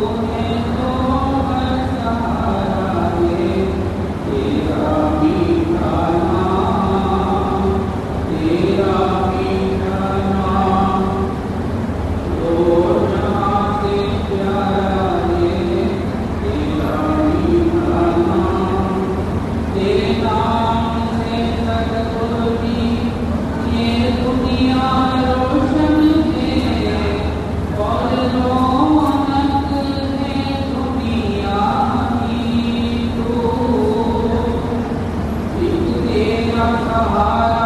Sahara trabalho.